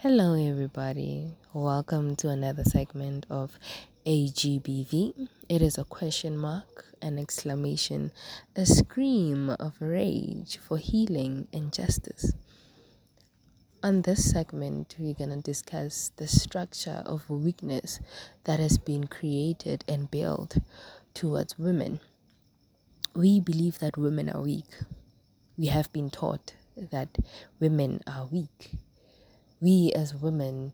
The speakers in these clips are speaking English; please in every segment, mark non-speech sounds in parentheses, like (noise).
Hello, everybody. Welcome to another segment of AGBV. It is a question mark, an exclamation, a scream of rage for healing and justice. On this segment, we're going to discuss the structure of weakness that has been created and built towards women. We believe that women are weak. We have been taught that women are weak we as women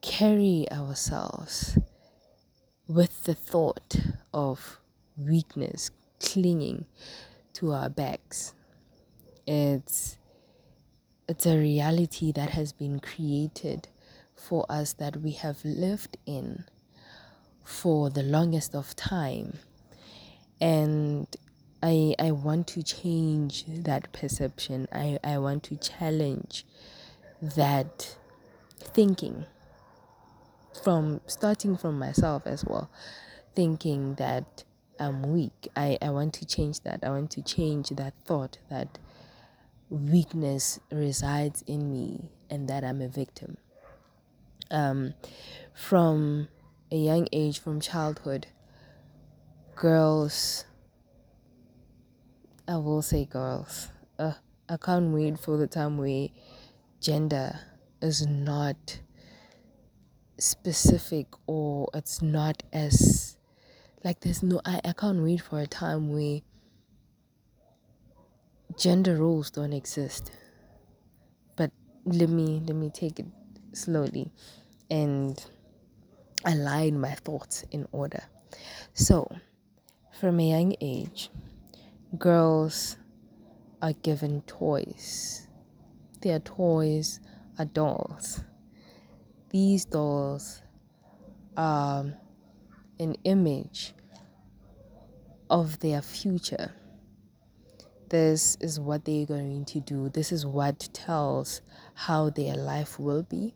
carry ourselves with the thought of weakness clinging to our backs. It's it's a reality that has been created for us that we have lived in for the longest of time. And I I want to change that perception. I, I want to challenge that thinking from starting from myself as well thinking that i'm weak. I i want to change that. I want to change that thought that weakness resides in me and that i'm a victim. Um from a young age from childhood girls i will say girls. Uh, i can't wait for the time where gender is not specific or it's not as like there's no I, I can't wait for a time where gender roles don't exist. But let me let me take it slowly and align my thoughts in order. So from a young age girls are given toys their toys are dolls. These dolls are an image of their future. This is what they're going to do. This is what tells how their life will be.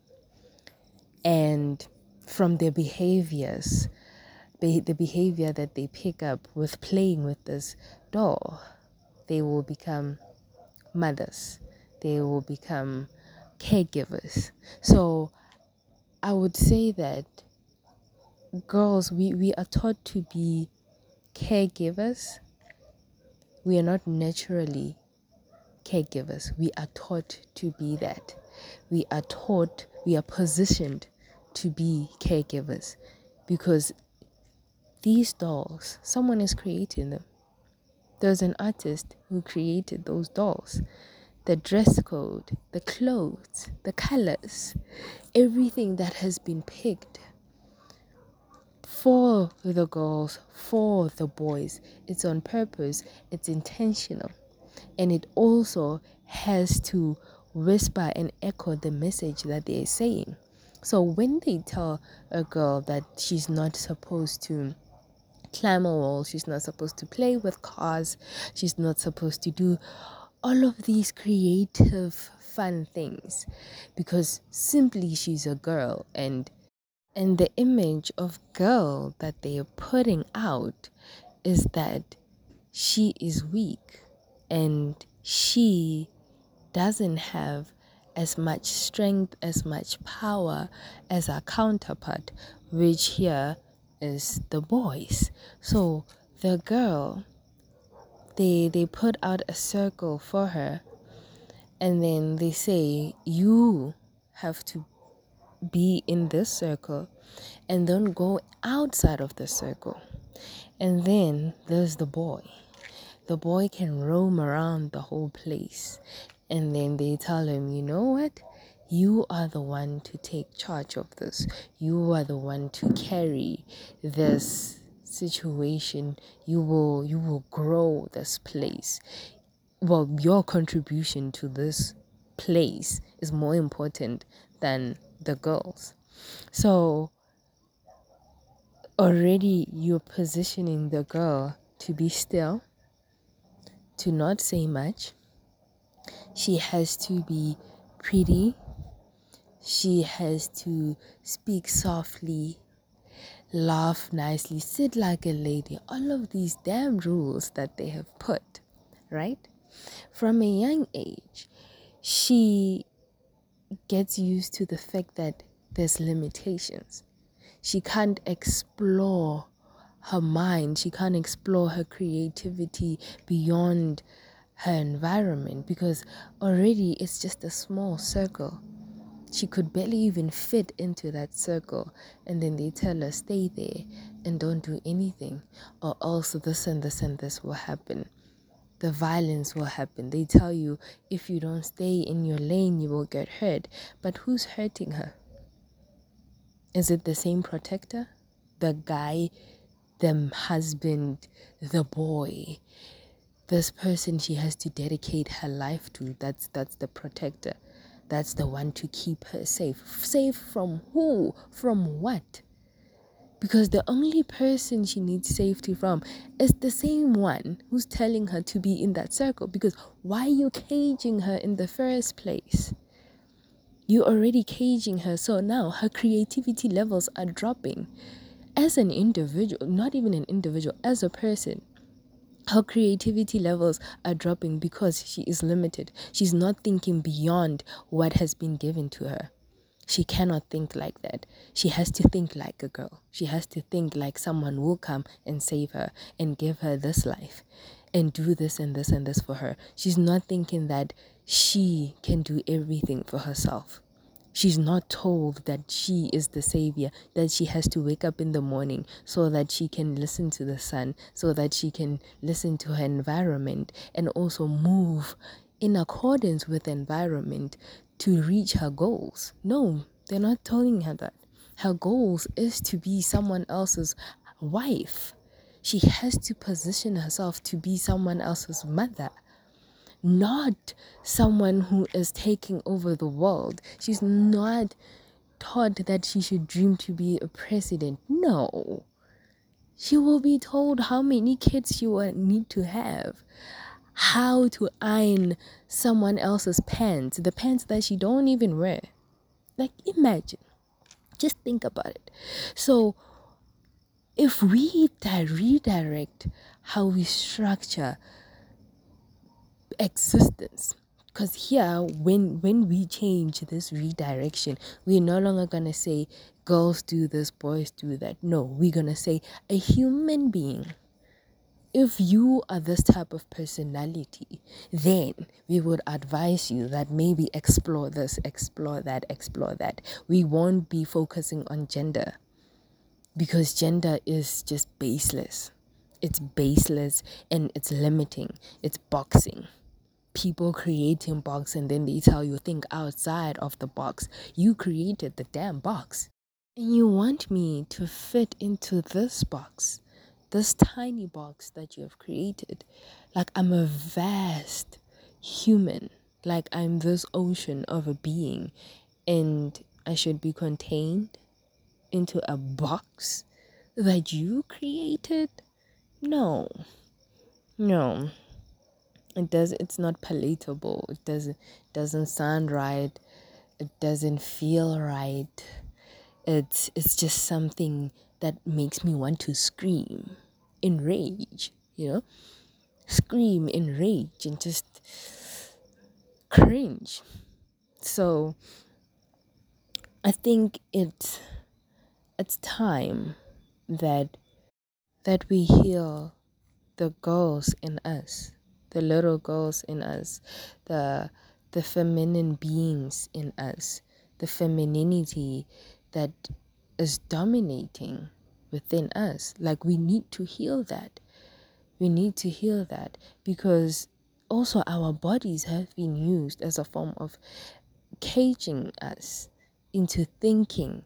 And from their behaviors, the behavior that they pick up with playing with this doll, they will become mothers they will become caregivers. So I would say that girls, we, we are taught to be caregivers. We are not naturally caregivers. We are taught to be that. We are taught, we are positioned to be caregivers because these dolls, someone is creating them. There's an artist who created those dolls the dress code, the clothes, the colors, everything that has been picked for the girls, for the boys. It's on purpose, it's intentional, and it also has to whisper and echo the message that they're saying. So when they tell a girl that she's not supposed to climb a wall, she's not supposed to play with cars, she's not supposed to do all of these creative fun things because simply she's a girl and and the image of girl that they are putting out is that she is weak and she doesn't have as much strength as much power as her counterpart which here is the boys. So the girl they they put out a circle for her and then they say you have to be in this circle and don't go outside of the circle. And then there's the boy. The boy can roam around the whole place. And then they tell him you know what? You are the one to take charge of this. You are the one to carry this situation you will you will grow this place. Well your contribution to this place is more important than the girls. So already you're positioning the girl to be still to not say much. She has to be pretty. She has to speak softly laugh nicely, sit like a lady, all of these damn rules that they have put, right? From a young age, she gets used to the fact that there's limitations. She can't explore her mind, she can't explore her creativity beyond her environment because already it's just a small circle. She could barely even fit into that circle, and then they tell her, stay there and don't do anything, or else this and this and this will happen. The violence will happen. They tell you if you don't stay in your lane, you will get hurt. But who's hurting her? Is it the same protector? The guy, the husband, the boy, this person she has to dedicate her life to. That's that's the protector. That's the one to keep her safe. Safe from who? From what? Because the only person she needs safety from is the same one who's telling her to be in that circle. Because why are you caging her in the first place? You're already caging her, so now her creativity levels are dropping. As an individual, not even an individual, as a person, her creativity levels are dropping because she is limited. She's not thinking beyond what has been given to her. She cannot think like that. She has to think like a girl. She has to think like someone will come and save her and give her this life and do this and this and this for her. She's not thinking that she can do everything for herself. She's not told that she is the savior, that she has to wake up in the morning so that she can listen to the sun, so that she can listen to her environment and also move in accordance with the environment to reach her goals. No, they're not telling her that. Her goals is to be someone else's wife. She has to position herself to be someone else's mother not someone who is taking over the world. She's not taught that she should dream to be a president. No. She will be told how many kids she will need to have, how to iron someone else's pants, the pants that she don't even wear. Like imagine. Just think about it. So if we redirect how we structure existence because here when when we change this redirection we're no longer gonna say girls do this boys do that no we're gonna say a human being if you are this type of personality, then we would advise you that maybe explore this, explore that, explore that. We won't be focusing on gender because gender is just baseless. It's baseless and it's limiting, it's boxing people creating box and then they tell you think outside of the box. You created the damn box. And you want me to fit into this box, this tiny box that you have created. Like I'm a vast human, like I'm this ocean of a being, and I should be contained into a box that you created? No. No it does it's not palatable. It doesn't doesn't sound right. It doesn't feel right. It's it's just something that makes me want to scream in rage you know? Scream in rage and just cringe. So i think it's it's time that that we heal the girls in us the little girls in us, the the feminine beings in us, the femininity that is dominating within us. Like we need to heal that. We need to heal that because also our bodies have been used as a form of caging us into thinking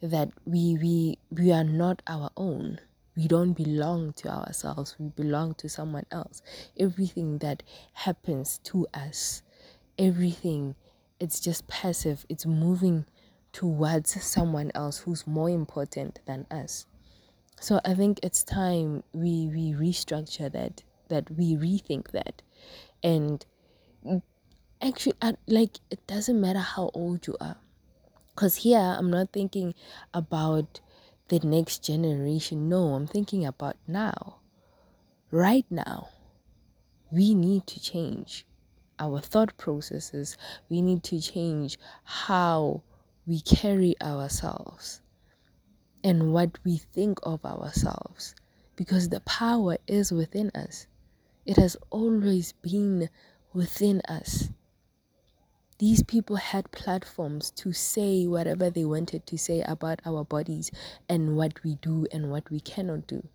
that we we we are not our own we don't belong to ourselves, we belong to someone else. Everything that happens to us, everything, it's just passive, it's moving towards someone else who's more important than us. So I think it's time we, we restructure that, that we rethink that. And actually, I, like, it doesn't matter how old you are. Because here, I'm not thinking about the next generation. No, I'm thinking about now. Right now, we need to change our thought processes. We need to change how we carry ourselves and what we think of ourselves because the power is within us. It has always been within us. These people had platforms to say whatever they wanted to say about our bodies and what we do and what we cannot do.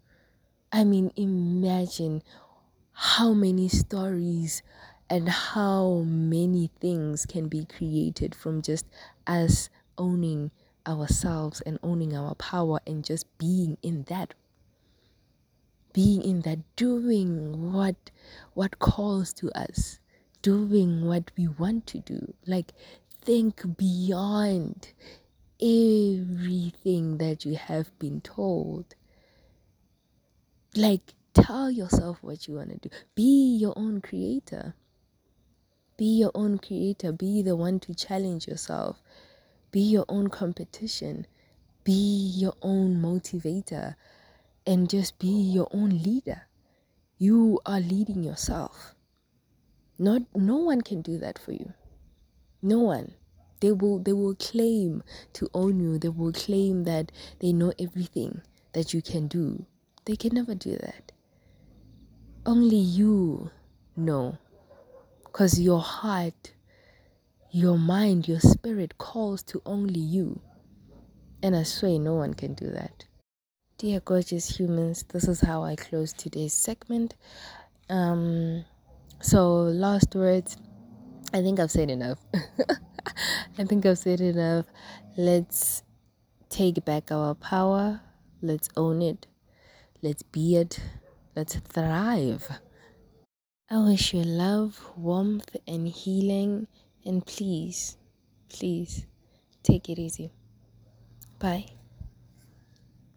I mean, imagine how many stories and how many things can be created from just us owning ourselves and owning our power and just being in that being in that doing what what calls to us doing what we want to do. Like think beyond everything that you have been told. Like tell yourself what you want to do. Be your own creator. Be your own creator. Be the one to challenge yourself. Be your own competition. Be your own motivator and just be your own leader. You are leading yourself. Not no one can do that for you. No one. They will they will claim to own you. They will claim that they know everything that you can do. They can never do that. Only you know. Cuz your heart, your mind, your spirit calls to only you. And I swear no one can do that. Dear gorgeous humans, this is how I close today's segment. Um, so, last words. I think I've said enough. (laughs) I think I've said enough. Let's take back our power. Let's own it. Let's be it. Let's thrive. I wish you love, warmth, and healing. And please, please take it easy. Bye.